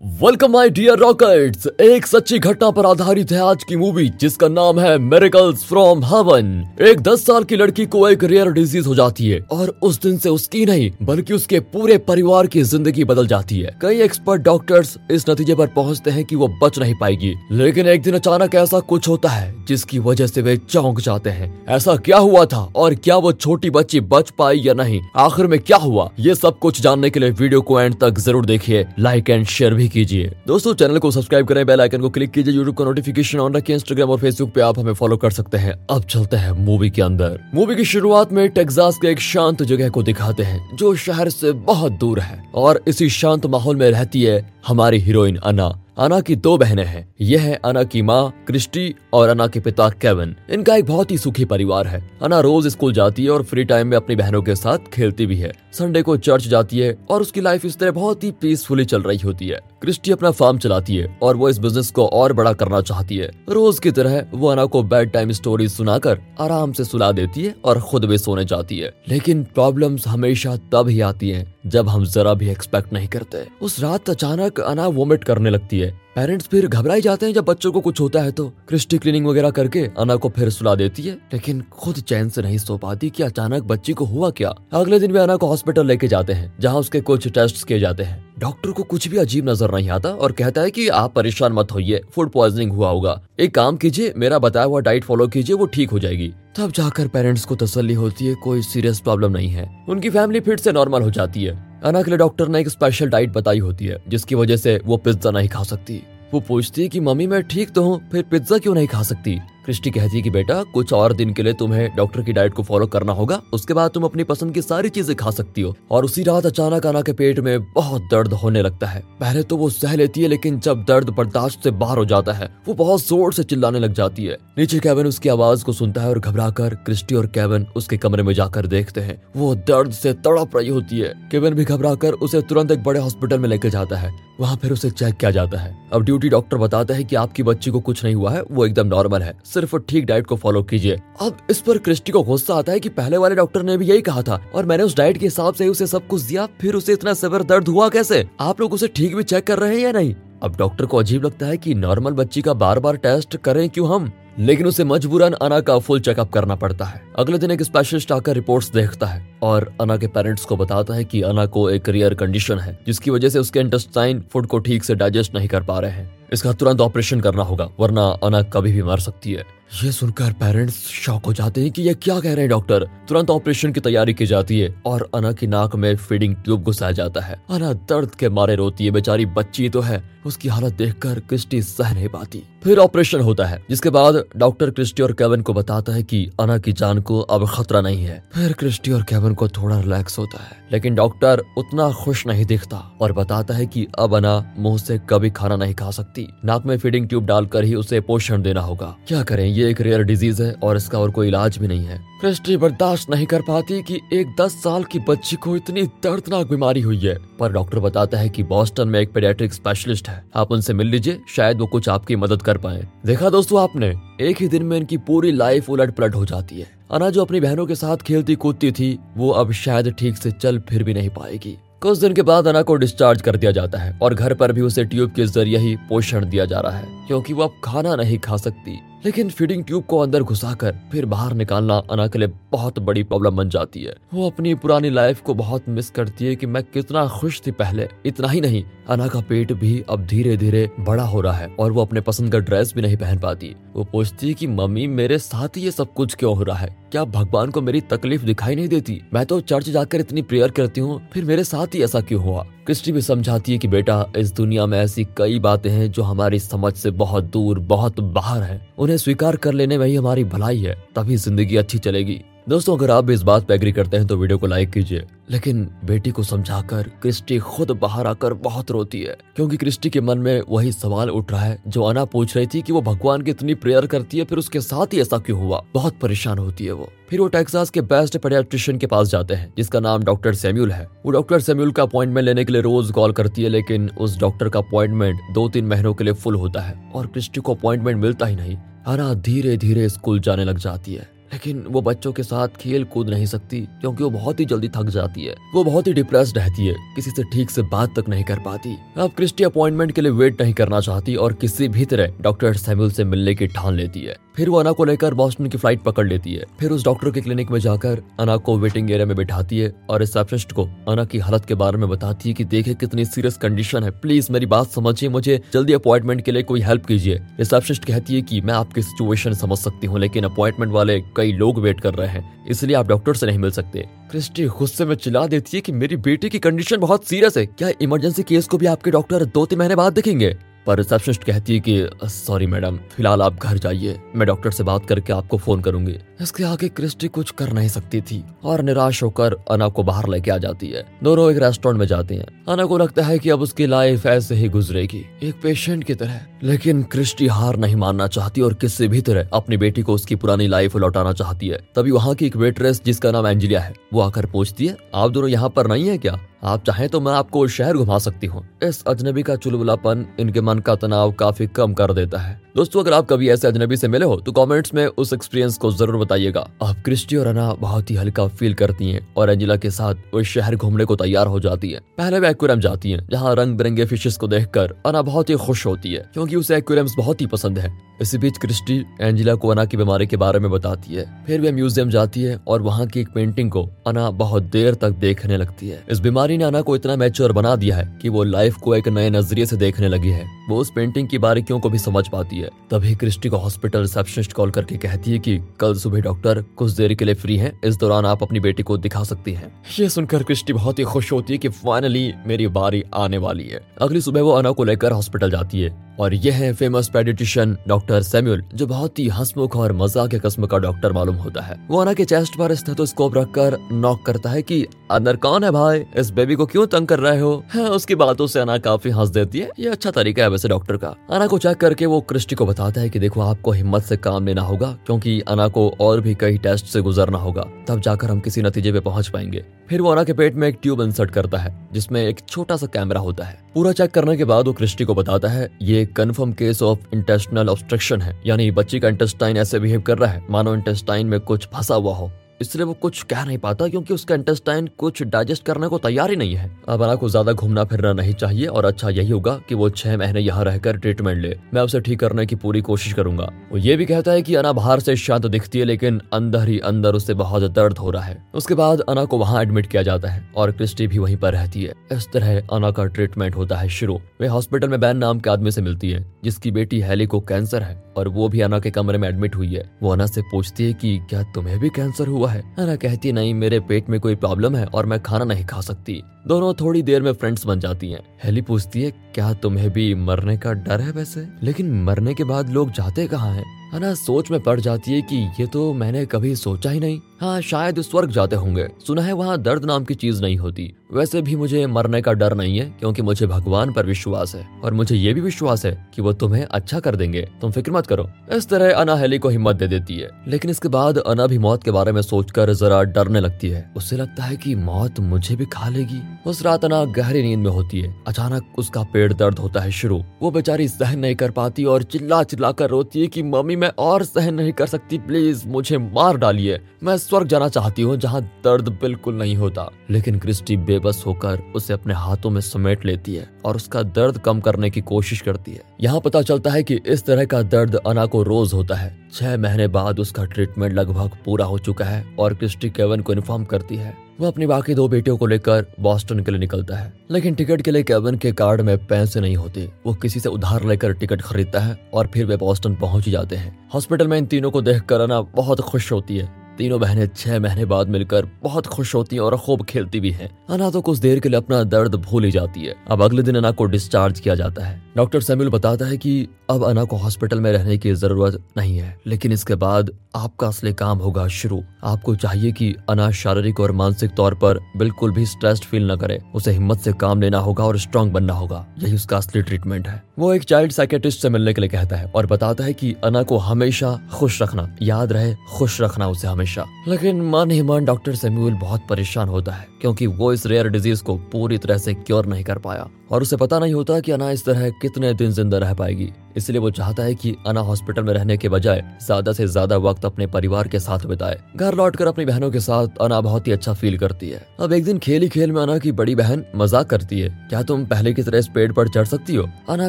Welcome my dear rockets एक सच्ची घटना पर आधारित है आज की मूवी जिसका नाम है मेरिकल्स फ्रॉम हेवन एक 10 साल की लड़की को एक रेयर डिज़ीज़ हो जाती है, और उस दिन से उसकी नहीं, बल्कि उसके पूरे परिवार की ज़िंदगी बदल जाती है। कई एक्सपर्ट डॉक्टर्स इस नतीजे पर पहुँचते हैं कि वो बच नहीं पाएगी। लेकिन एक दिन अचानक ऐसा कुछ होता है, जिसकी वजह से वे चौंक जाते हैं। ऐसा क्या हुआ था, और क्या वो छोटी बच्ची बच पाई या नहीं? आखिर में क्या हुआ? ये सब कुछ जानने के लिए वीडियो को एंड तक ज़रूर देखिए। लाइक एंड शेयर भी कीजिए। दोस्तों, चैनल को सब्सक्राइब करें, बेल आइकन को क्लिक कीजिए यूट्यूब का नोटिफिकेशन ऑन रखें इंस्टाग्राम और फेसबुक पे आप हमें फॉलो कर सकते हैं। अब चलते हैं मूवी के अंदर। मूवी की शुरुआत में टेक्सास के एक शांत जगह को दिखाते हैं, जो शहर से बहुत दूर है और इसी शांत माहौल में रहती है हमारी हीरोइन अना अना की दो बहनें हैं। यह है अना की माँ क्रिस्टी और अना के पिता केविन इनका एक बहुत ही सुखी परिवार है। अना रोज स्कूल जाती है और फ्री टाइम में अपनी बहनों के साथ खेलती भी है। संडे को चर्च जाती है और उसकी लाइफ इस तरह बहुत ही पीसफुली चल रही होती है। क्रिस्टी अपना फार्म चलाती है और वो इस बिज़नेस को और बड़ा करना चाहती है। रोज की तरह वो अना को बेड टाइम स्टोरी सुनाकर आराम से सुला देती है और खुद भी सोने जाती है। लेकिन प्रॉब्लम्स हमेशा तब ही आती हैं जब हम जरा भी एक्सपेक्ट नहीं करते। उस रात अचानक अना वोमिट करने लगती है पेरेंट्स फिर घबराई जाते हैं जब बच्चों को कुछ होता है तो। क्रिस्टी क्लीनिंग वगैरह करके अना को फिर सुला देती है, लेकिन खुद चैन से नहीं सो पाती कि अचानक बच्ची को हुआ क्या। अगले दिन वे अना को हॉस्पिटल लेके जाते हैं, जहाँ उसके कुछ टेस्ट किए जाते हैं। डॉक्टर को कुछ भी अजीब नज़र नहीं आता और कहता है कि आप परेशान मत होइए फ़ूड पॉइजनिंग हुआ होगा। एक काम कीजिए, मेरा बताया हुआ डाइट फॉलो कीजिए, वो ठीक हो जाएगी। तब जाकर पेरेंट्स को तसल्ली होती है, कोई सीरियस प्रॉब्लम नहीं है। उनकी फैमिली फिर से नॉर्मल हो जाती है। अना के लिए डॉक्टर ने एक स्पेशल डाइट बताई होती है, जिसकी वजह से वो पिज्जा नहीं खा सकती। वो पूछती है कि, मम्मी, मैं ठीक तो हूँ, फिर पिज्जा क्यों नहीं खा सकती? क्रिस्टी कहती है कि बेटा, कुछ और दिन के लिए तुम्हें डॉक्टर की डाइट को फॉलो करना होगा, उसके बाद तुम अपनी पसंद की सारी चीज़ें खा सकती हो, और उसी रात अचानक आना के पेट में बहुत दर्द होने लगता है। पहले तो वो सह लेती है, लेकिन जब दर्द बर्दाश्त से बाहर हो जाता है, वो बहुत ज़ोर से चिल्लाने लग जाती है। नीचे केविन उसकी आवाज़ को सुनता है और घबरा कर क्रिस्टी और केविन उसके कमरे में जाकर देखते हैं। वो दर्द से तड़प रही होती है। केविन भी घबरा कर उसे तुरंत एक बड़े हॉस्पिटल में लेके जाता है। वहाँ फिर उसे चेक किया जाता है। अब ड्यूटी डॉक्टर बताता है कि आपकी बच्ची को कुछ नहीं हुआ है, वो एकदम नॉर्मल है। सिर्फ़ ठीक डाइट को फॉलो कीजिए। अब इस पर क्रिस्टी को गुस्सा आता है कि पहले वाले डॉक्टर ने भी यही कहा था, और मैंने उस डाइट के हिसाब से उसे सब कुछ दिया, फिर उसे इतना सबर दर्द हुआ कैसे? आप लोग उसे ठीक भी चेक कर रहे हैं या नहीं? अब डॉक्टर को अजीब लगता है कि नॉर्मल बच्ची का बार बार टेस्ट करें क्यों हम? लेकिन उसे मजबूरन अना का फुल चेकअप करना पड़ता है। अगले दिन एक स्पेशलिस्ट आकर रिपोर्ट्स देखता है, और अना के पेरेंट्स को बताता है कि अना को एक रियर कंडीशन है, जिसकी वजह से उसके इंटेस्टाइन फ़ूड को ठीक से डाइजेस्ट नहीं कर पा रहे हैं। इसका तुरंत ऑपरेशन करना होगा, वरना अना कभी भी मर सकती है। ये सुनकर पेरेंट्स शॉक हो जाते हैं कि ये क्या कह रहे हैं डॉक्टर तुरंत ऑपरेशन की तैयारी की जाती है और अना की नाक में फीडिंग ट्यूब घुसाया जाता है। अना दर्द के मारे रोती है, बेचारी बच्ची तो है। उसकी हालत देखकर क्रिस्टी सह नहीं पाती। फिर ऑपरेशन होता है, जिसके बाद डॉक्टर क्रिस्टी और केविन को बताता है कि अना की जान को अब खतरा नहीं है। फिर क्रिस्टी और केविन को थोड़ा रिलैक्स होता है, लेकिन डॉक्टर उतना खुश नहीं दिखता और बताता है कि अब अना मुँह से कभी खाना नहीं खा सकती। नाक में फीडिंग ट्यूब डालकर ही उसे पोषण देना होगा। क्या करें? ये एक रेयर डिज़ीज़ है और इसका और कोई इलाज भी नहीं है। क्रिस्टी बर्दाश्त नहीं कर पाती कि एक दस साल की बच्ची को इतनी दर्दनाक बीमारी हुई है। पर डॉक्टर बताता है कि बॉस्टन में एक पेडियाट्रिक स्पेशलिस्ट है। आप उनसे मिल लीजिए, शायद वो कुछ आपकी मदद कर पाए। देखा दोस्तों आपने? एक ही दिन में इनकी पूरी लाइफ उलट पलट हो जाती है। अना जो अपनी बहनों के साथ खेलती कूदती थी, वो अब शायद ठीक से चल फिर भी नहीं पाएगी। कुछ दिन के बाद अना को डिस्चार्ज कर दिया जाता है और घर पर भी उसे ट्यूब के ज़रिए ही पोषण दिया जा रहा है, क्योंकि वो अब खाना नहीं खा सकती। लेकिन फीडिंग ट्यूब को अंदर घुसाकर फिर बाहर निकालना अना के लिए बहुत बड़ी प्रॉब्लम बन जाती है। वो अपनी पुरानी लाइफ को बहुत मिस करती है कि मैं कितना खुश थी पहले। इतना ही नहीं, अना का पेट भी अब धीरे धीरे बड़ा हो रहा है और वो अपने पसंद का ड्रेस भी नहीं पहन पाती। वो पूछती है की, मम्मी, मेरे साथ ही ये सब कुछ क्यों हो रहा है? क्या भगवान को मेरी तकलीफ़ दिखाई नहीं देती? मैं तो चर्च जाकर इतनी प्रेयर करती हूँ, फिर मेरे साथ ही ऐसा क्यों हुआ? क्रिस्टी भी समझाती है कि बेटा, इस दुनिया में ऐसी कई बातें हैं जो हमारी समझ से बहुत दूर, बहुत बाहर हैं। उन्हें स्वीकार कर लेने में ही हमारी भलाई है, तभी ज़िंदगी अच्छी चलेगी। दोस्तों, अगर आप भी इस बात पे एग्री करते हैं तो वीडियो को लाइक कीजिए। लेकिन बेटी को समझाकर क्रिस्टी खुद बाहर आकर बहुत रोती है, क्योंकि क्रिस्टी के मन में वही सवाल उठ रहा है, जो अना पूछ रही थी कि वो भगवान की इतनी प्रेयर करती है, फिर उसके साथ ही ऐसा क्यों हुआ? बहुत परेशान होती है वो। फिर वो टेक्सास के बेस्ट पेडियाट्रिशियन के पास जाते हैं, जिसका नाम डॉक्टर सेम्यूल है। वो डॉक्टर सेम्यूल का अपॉइंटमेंट लेने के लिए रोज कॉल करती है, लेकिन उस डॉक्टर का अपॉइंटमेंट दो तीन महीनों के लिए फुल होता है, और क्रिस्टी को अपॉइंटमेंट मिलता ही नहीं। अना धीरे धीरे स्कूल जाने लग जाती है। लेकिन वो बच्चों के साथ खेल कूद नहीं सकती, क्योंकि वो बहुत ही जल्दी थक जाती है। वो बहुत ही डिप्रेस रहती है, किसी से ठीक से बात तक नहीं कर पाती। अब क्रिस्टी अपॉइंटमेंट के लिए वेट नहीं करना चाहती और किसी भी तरह डॉक्टर सैमुअल से मिलने की ठान लेती है। फिर वो अना को लेकर बॉस्टन की फ़्लाइट पकड़ लेती है। फिर उस डॉक्टर के क्लिनिक में जाकर अना को वेटिंग एरिया में बैठाती है और रिसेप्शनिस्ट को अना की हालत के बारे में बताती है कि देखे कितनी सीरियस कंडीशन है। प्लीज़ मेरी बात समझिए मुझे। जल्दी अपॉइंटमेंट के लिए कोई हेल्प कीजिए। रिसेप्शनिस्ट कहती है कि मैं आपकी सिचुएशन समझ सकती हूँ, लेकिन अपॉइंटमेंट वाले कई लोग वेट कर रहे हैं, इसलिए आप डॉक्टर से नहीं मिल सकते। क्रिस्टी गुस्से में चिल्ला देती है कि मेरी बेटी की कंडीशन बहुत सीरियस है। क्या इमरजेंसी केस को भी आपके डॉक्टर दो तीन महीने बाद देखेंगे? पर रिसेप्शनिस्ट कहती है कि, सॉरी मैडम, फ़िलहाल आप घर जाइए, मैं डॉक्टर से बात करके आपको फ़ोन करूँगी। इसके आगे क्रिस्टी कुछ कर नहीं सकती थी और निराश होकर अना को बाहर लेके आ जाती है। दोनों एक रेस्टोरेंट में जाते हैं। अना को लगता है कि अब उसकी लाइफ ऐसे ही गुजरेगी। एक पेशेंट की तरह लेकिन क्रिस्टी हार नहीं मानना चाहती और किसी भी तरह अपनी बेटी को उसकी पुरानी लाइफ लौटाना चाहती है। तभी वहाँ की एक वेट्रेस जिसका नाम एंजिलिया है, वो आकर पूछती है, आप दोनों यहाँ पर नहीं है क्या? आप चाहें तो मैं आपको शहर घुमा सकती हूँ। इस अजनबी का चुलबुलापन इनके मन का तनाव काफ़ी कम कर देता है। दोस्तों, अगर आप कभी ऐसे अजनबी से मिले हो तो कमेंट्स में उस एक्सपीरियंस को ज़रूर बताइएगा। आप क्रिस्टी और अना बहुत ही हल्का फील करती हैं और एंजिला के साथ वो शहर घूमने को तैयार हो जाती है। पहले वे एक्वेरियम जाती हैं, जहाँ रंग बिरंगे फिशेस को देखकर अना बहुत ही खुश होती है, क्योंकि उसे एक्वेरियम्स बहुत ही पसंद है। इसी बीच क्रिस्टी एंजिला को अना की बीमारी के बारे में बताती है। फिर वे म्यूज़ियम जाती है और वहाँ की एक पेंटिंग को अना बहुत देर तक देखने लगती है। इस बीमारी ने अना को इतना मैच्योर बना दिया है कि वो लाइफ को एक नए नज़रिए से देखने लगी है। वो उस पेंटिंग की बारीकियों को भी समझ पाती है। तभी क्रिस्टी को हॉस्पिटल रिसेप्शनिस्ट कॉल करके कहती है कि कल सुबह डॉक्टर कुछ देर के लिए फ्री हैं, इस दौरान आप अपनी बेटी को दिखा सकती हैं। ये सुनकर क्रिस्टी बहुत ही खुश होती है कि फाइनली मेरी बारी आने वाली है। अगली सुबह वो अना को लेकर हॉस्पिटल जाती है। और यह है फ़ेमस पेडिटिशियन डॉक्टर सैम्यूल जो बहुत ही हंसमुख और मज़ाक किस्म का डॉक्टर मालूम होता है। वो अना के चेस्ट पर स्टेथोस्कोप रखकर नॉक करता है कि, अंदर कौन है भाई? इस बेबी को क्यों तंग कर रहे हो? है, उसकी बातों से अना काफ़ी हंस देती है। ये अच्छा तरीका है वैसे डॉक्टर का। अना को चेक करके वो क्रिस्टी को बताता है की देखो, आपको हिम्मत से काम लेना होगा, क्योंकि अना को और भी कई टेस्ट से गुजरना होगा। तब जाकर हम किसी नतीजे पे पहुँच पाएँगे। फिर वो अना के पेट में एक ट्यूब इंसर्ट करता है, जिसमें एक छोटा सा कैमरा होता है। पूरा चेक करने के बाद वो क्रिस्टी को बताता है, ये confirm case of intestinal obstruction है, यानी बच्ची का इंटेस्टाइन ऐसे बिहेव कर रहा है। मानो इंटेस्टाइन में कुछ फंसा हुआ हो। इसलिए वो कुछ कह नहीं पाता क्योंकि उसका इंटेस्टाइन कुछ डाइजेस्ट करने को तैयार ही नहीं है। अब अना को ज़्यादा घूमना फिरना नहीं चाहिए और अच्छा यही होगा कि वो छह महीने यहाँ रहकर ट्रीटमेंट ले। मैं उसे ठीक करने की पूरी कोशिश करूँगा। वो ये भी कहता है की अना बाहर से शांत दिखती है लेकिन अंदर ही अंदर उसे बहुत दर्द हो रहा है। उसके बाद अना को वहाँ एडमिट किया जाता है और क्रिस्टी भी वहीं पर रहती है। इस तरह अना का ट्रीटमेंट होता है शुरू। वे हॉस्पिटल में बैन नाम के आदमी से मिलती है, जिसकी बेटी हैली को कैंसर है और वो भी अना के कमरे में एडमिट हुई है। वो अना से पूछती है की क्या तुम्हें भी कैंसर हुआ है। अना कहती नहीं, मेरे पेट में कोई प्रॉब्लम है और मैं खाना नहीं खा सकती। दोनों थोड़ी देर में फ्रेंड्स बन जाती हैं। हेली पूछती है, क्या तुम्हें भी मरने का डर है वैसे? लेकिन मरने के बाद लोग जाते कहाँ हैं? अना सोच में पड़ जाती है कि ये तो मैंने कभी सोचा ही नहीं। हाँ शायद स्वर्ग जाते होंगे। सुना है वहाँ दर्द नाम की चीज़ नहीं होती। वैसे भी मुझे मरने का डर नहीं है, क्योंकि मुझे भगवान पर विश्वास है। और मुझे ये भी विश्वास है कि वो तुम्हें अच्छा कर देंगे। तुम फ़िक्र मत करो। इस तरह अना हेली को हिम्मत दे देती है। लेकिन इसके बाद अना भी मौत के बारे में सोचकर जरा डरने लगती है। उससे लगता है की मौत मुझे भी खा लेगी। उस रात अना गहरी नींद में होती है। अचानक उसका पेट दर्द होता है शुरू। वो बेचारी सहन नहीं कर पाती और चिल्ला चिल्ला कर रोती है की मम्मी मैं और सहन नहीं कर सकती प्लीज़ मुझे मार डालिए। मैं स्वर्ग जाना चाहती हूँ जहाँ दर्द बिल्कुल नहीं होता। लेकिन क्रिस्टी बेबस होकर उसे अपने हाथों में समेट लेती है और उसका दर्द कम करने की कोशिश करती है। यहाँ पता चलता है कि इस तरह का दर्द अना को रोज होता है। छह महीने बाद उसका ट्रीटमेंट लगभग पूरा हो चुका है और क्रिस्टी केवन को इन्फॉर्म करती है। वो अपनी बाकी दो बेटियों को लेकर बॉस्टन के लिए निकलता है। लेकिन टिकट के लिए केवन के कार्ड में पैसे नहीं होते। वो किसी से उधार लेकर टिकट खरीदता है और फिर वे बॉस्टन पहुँच जाते हैं। हॉस्पिटल में इन तीनों को देख कर अना बहुत खुश होती है। तीनों बहनें छह महीने बाद मिलकर बहुत खुश होती हैं और खूब खेलती भी हैं। अना तो कुछ देर के लिए अपना दर्द भूल ही जाती है। अब अगले दिन अना को डिस्चार्ज किया जाता है। डॉक्टर सैमुअल बताता है कि अब अना को हॉस्पिटल में रहने की ज़रूरत नहीं है, लेकिन इसके बाद आपका असली काम होगा शुरू। आपको चाहिए कि अना शारीरिक और मानसिक तौर पर बिल्कुल भी स्ट्रेस्ड फील न करे। उसे हिम्मत से काम लेना होगा और स्ट्रांग बनना होगा। यही उसका असली ट्रीटमेंट है। वो एक चाइल्ड साइकेट्रिस्ट से मिलने के लिए कहता है और बताता है कि अना को हमेशा खुश रखना, याद रहे, खुश रखना उसे हमेशा। लेकिन मन ही मन डॉक्टर सेम्यूल बहुत परेशान होता है, क्योंकि वो इस रेयर डिज़ीज़ को पूरी तरह से क्योर नहीं कर पाया। और उसे पता नहीं होता कि अना इस तरह कितने दिन ज़िंदा रह पाएगी? इसलिए वो चाहता है कि अना हॉस्पिटल में रहने के बजाय ज़्यादा से ज़्यादा वक्त अपने परिवार के साथ बिताए। घर लौटकर अपनी बहनों के साथ अना बहुत ही अच्छा फील करती है। अब एक दिन खेल ही खेल में अना की बड़ी बहन मज़ाक करती है। क्या तुम पहले की तरह इस पेड़ पर चढ़ सकती हो? अना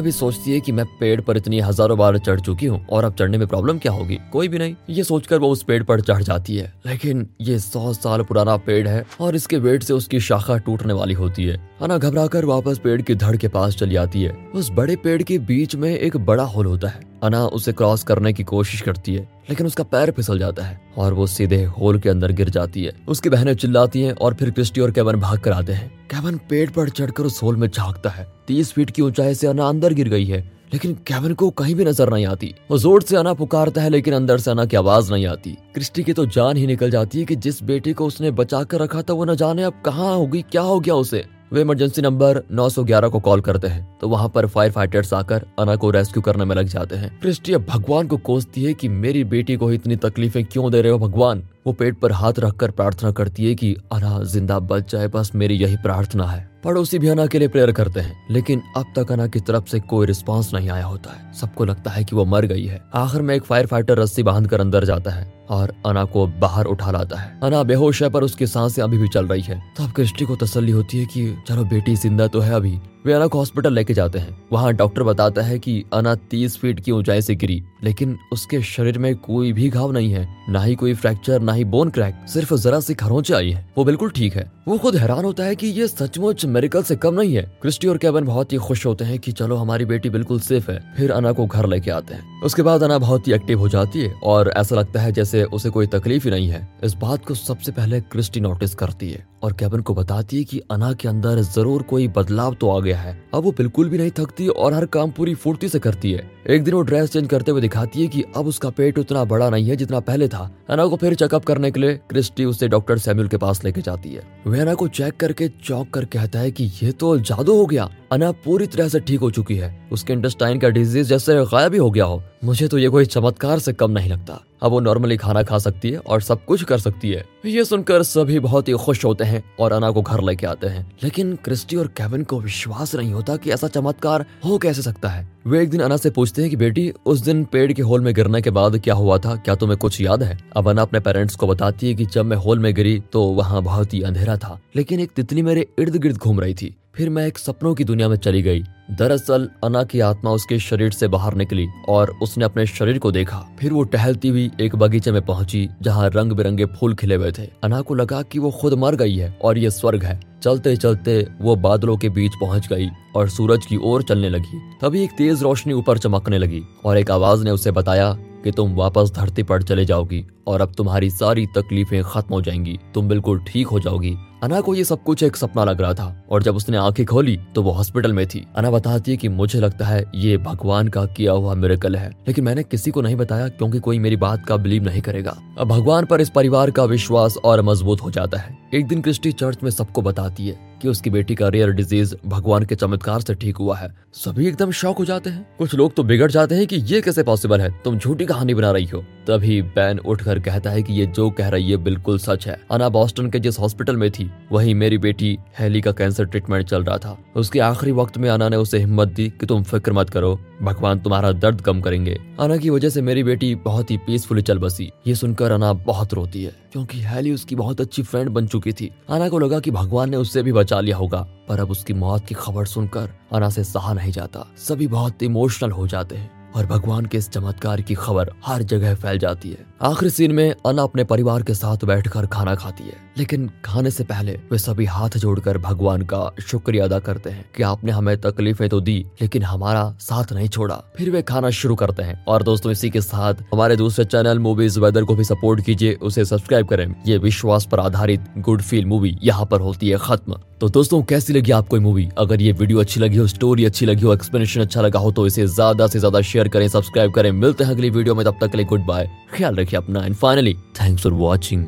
भी सोचती है की मैं पेड़ पर इतनी हज़ारों बार चढ़ चुकी हूँ और अब चढ़ने में प्रॉब्लम क्या होगी? कोई भी नहीं। ये सोचकर वो उस पेड़ पर चढ़ जाती है। लेकिन ये सौ साल पुराना पेड़ है और इसके वेट से उसकी शाखा टूटने वाली होती है। अना घबराकर वापस पेड़ की धड़ के पास चली आती है। उस बड़े पेड़ के बीच में एक बड़ा होल होता है। अना उसे क्रॉस करने की कोशिश करती है, लेकिन उसका पैर फिसल जाता है और वो सीधे होल के अंदर गिर जाती है। उसकी बहनें चिल्लाती हैं और फिर क्रिस्टी और केवन भाग कर आते हैं। केवन पेड़ पर चढ़कर उस होल में झांकता है। तीस फीट की ऊंचाई से अना अंदर गिर गई है, लेकिन केवन को कहीं भी नज़र नहीं आती। वो ज़ोर से अना पुकारता है, लेकिन अंदर से अना की आवाज़ नहीं आती। क्रिस्टी की तो जान ही निकल जाती है कि जिस बेटे को उसने बचा कर रखा था, वो न जाने अब कहाँ होगी, क्या हो गया उसे। वे इमरजेंसी नंबर 911 को कॉल करते हैं तो वहाँ पर फायर फाइटर्स आकर अना को रेस्क्यू करने में लग जाते हैं। क्रिस्टी अब भगवान को कोसती है कि मेरी बेटी को इतनी तकलीफें क्यों दे रहे हो भगवान? वो पेट पर हाथ रखकर प्रार्थना करती है कि अना ज़िंदा बच जाए, बस मेरी यही प्रार्थना है। पड़ोसी भी अना के लिए प्रेयर करते हैं, लेकिन अब तक अना की तरफ़ से कोई रिस्पांस नहीं आया होता है। सबको लगता है कि वो मर गई है। आखिर में एक फायर फाइटर रस्सी बाँध कर अंदर जाता है और अना को बाहर उठा लाता है। अना बेहोश है, पर उसकी साँसें अभी भी चल रही है। तब क्रिस्टी को तसल्ली होती है कि, चलो बेटी, ज़िंदा तो है अभी। वे अना को हॉस्पिटल लेके जाते हैं। वहाँ डॉक्टर बताता है कि अना तीस फीट की ऊंचाई से गिरी, लेकिन उसके शरीर में कोई भी घाव नहीं है। ना ही कोई फ्रैक्चर ना ही बोन क्रैक सिर्फ़ जरा सी खरोंचे आई है। वो बिल्कुल ठीक है। वो खुद हैरान होता है कि ये सचमुच मेरिकल से कम नहीं है। क्रिस्टी और केवन बहुत ही खुश होते हैं कि चलो, हमारी बेटी बिल्कुल सेफ़ है। फिर अना को घर लेके आते हैं। उसके बाद अना बहुत ही एक्टिव हो जाती है और ऐसा लगता है जैसे उसे कोई तकलीफ़ ही नहीं है। इस बात को सबसे पहले क्रिस्टी नोटिस करती है। और केवन को बताती है कि अना के अंदर ज़रूर कोई बदलाव तो आ गया है। अब वो बिल्कुल भी नहीं थकती और हर काम पूरी फुर्ती से करती है। एक दिन वो ड्रेस चेंज करते हुए दिखाती है कि अब उसका पेट उतना बड़ा नहीं है जितना पहले था। अना को फिर चेकअप करने के लिए क्रिस्टी उसे डॉक्टर सैम्यूल के पास लेके जाती है। वे अना को चेक करके चौक कर कहता है की ये तो जादू हो गया। अना पूरी तरह से ठीक हो चुकी है। उसके इंटेस्टाइन का डिज़ीज़ जैसे गायब ही हो गया हो। मुझे तो ये कोई चमत्कार से कम नहीं लगता। अब वो नॉर्मली खाना खा सकती है और सब कुछ कर सकती है। ये सुनकर सभी बहुत ही खुश होते हैं और अना को घर लेके आते हैं। लेकिन क्रिस्टी और केविन को विश्वास नहीं होता कि ऐसा चमत्कार हो कैसे सकता है। वे एक दिन अना से पूछते हैं कि बेटी, उस दिन पेड़ के होल में गिरने के बाद क्या हुआ था? क्या तुम्हें कुछ याद है? अब अना अपने पेरेंट्स को बताती है कि जब मैं होल में गिरी तो वहाँ बहुत ही अंधेरा था। लेकिन एक तितली मेरे इर्द गिर्द घूम रही थी। फिर मैं एक सपनों की दुनिया में चली गई। दरअसल, अना की आत्मा उसके शरीर से बाहर निकली और उसने अपने शरीर को देखा। फिर वो टहलती हुई एक बगीचे में पहुँची, जहाँ रंग बिरंगे फूल खिले हुए थे। अना को लगा कि वो खुद मर गई है और ये स्वर्ग है। चलते चलते वो बादलों के बीच पहुँच गई और सूरज की ओर चलने लगी। तभी एक तेज रोशनी ऊपर चमकने लगी और एक आवाज़ ने उसे बताया कि तुम वापस धरती पर चले जाओगी और अब तुम्हारी सारी तकलीफें खत्म हो जाएँगी। तुम बिल्कुल ठीक हो जाओगी। अना को ये सब कुछ एक सपना लग रहा था और जब उसने आँखें खोली तो वो हॉस्पिटल में थी। अना बताती है कि मुझे लगता है ये भगवान का किया हुआ मेरेकल है, लेकिन मैंने किसी को नहीं बताया क्योंकि कोई मेरी बात का बिलीव नहीं करेगा। अब भगवान पर इस परिवार का विश्वास और मज़बूत हो जाता है। एक दिन क्रिस्टी चर्च में सबको बताती है। कि उसकी बेटी का रेयर डिज़ीज़ भगवान के चमत्कार से ठीक हुआ है। सभी एकदम शौक हो जाते हैं। कुछ लोग तो बिगड़ जाते हैं कि ये कैसे पॉसिबल है? तुम झूठी कहानी बना रही हो। तभी बैन उठकर कहता है कि ये जो कह रही है बिल्कुल सच है। अना बॉस्टन के जिस हॉस्पिटल में थी, वही मेरी बेटी हैली का कैंसर ट्रीटमेंट चल रहा था। उसके आखिरी वक्त में अना ने उसे हिम्मत दी कि तुम फ़िक्र मत करो, भगवान तुम्हारा दर्द कम करेंगे। अना की वजह से मेरी बेटी बहुत ही पीसफुली चल बसी। ये सुनकर अना बहुत रोती है, क्योंकि हैली उसकी बहुत अच्छी फ्रेंड बन चुकी थी। अना को लगा कि भगवान ने उससे भी बचा लिया होगा, पर अब उसकी मौत की खबर सुनकर अना से सहा नहीं जाता। सभी बहुत इमोशनल हो जाते हैं। और भगवान के इस चमत्कार की खबर हर जगह फैल जाती है। आखिरी सीन में अना अपने परिवार के साथ बैठकर खाना खाती है, लेकिन खाने से पहले वे सभी हाथ जोड़कर भगवान का शुक्रिया अदा करते हैं कि आपने हमें तकलीफें तो दी, लेकिन हमारा साथ नहीं छोड़ा। फिर वे खाना शुरू करते हैं। और दोस्तों, इसी के साथ हमारे दूसरे चैनल मूवीज़ वेदर को भी सपोर्ट कीजिए, उसे सब्सक्राइब करें। ये विश्वास पर आधारित गुड फील मूवी यहाँ पर होती है खत्म। तो दोस्तों, कैसी लगी आपको मूवी अगर ये वीडियो अच्छी लगी हो स्टोरी अच्छी लगी हो एक्सप्लेनेशन अच्छा लगा हो तो इसे ज़्यादा से ज़्यादा शेयर करें सब्सक्राइब करें। मिलते हैं अगली वीडियो में, तब तक के लिए गुड बाय ख्याल रखिए अपना। And finally thanks for watching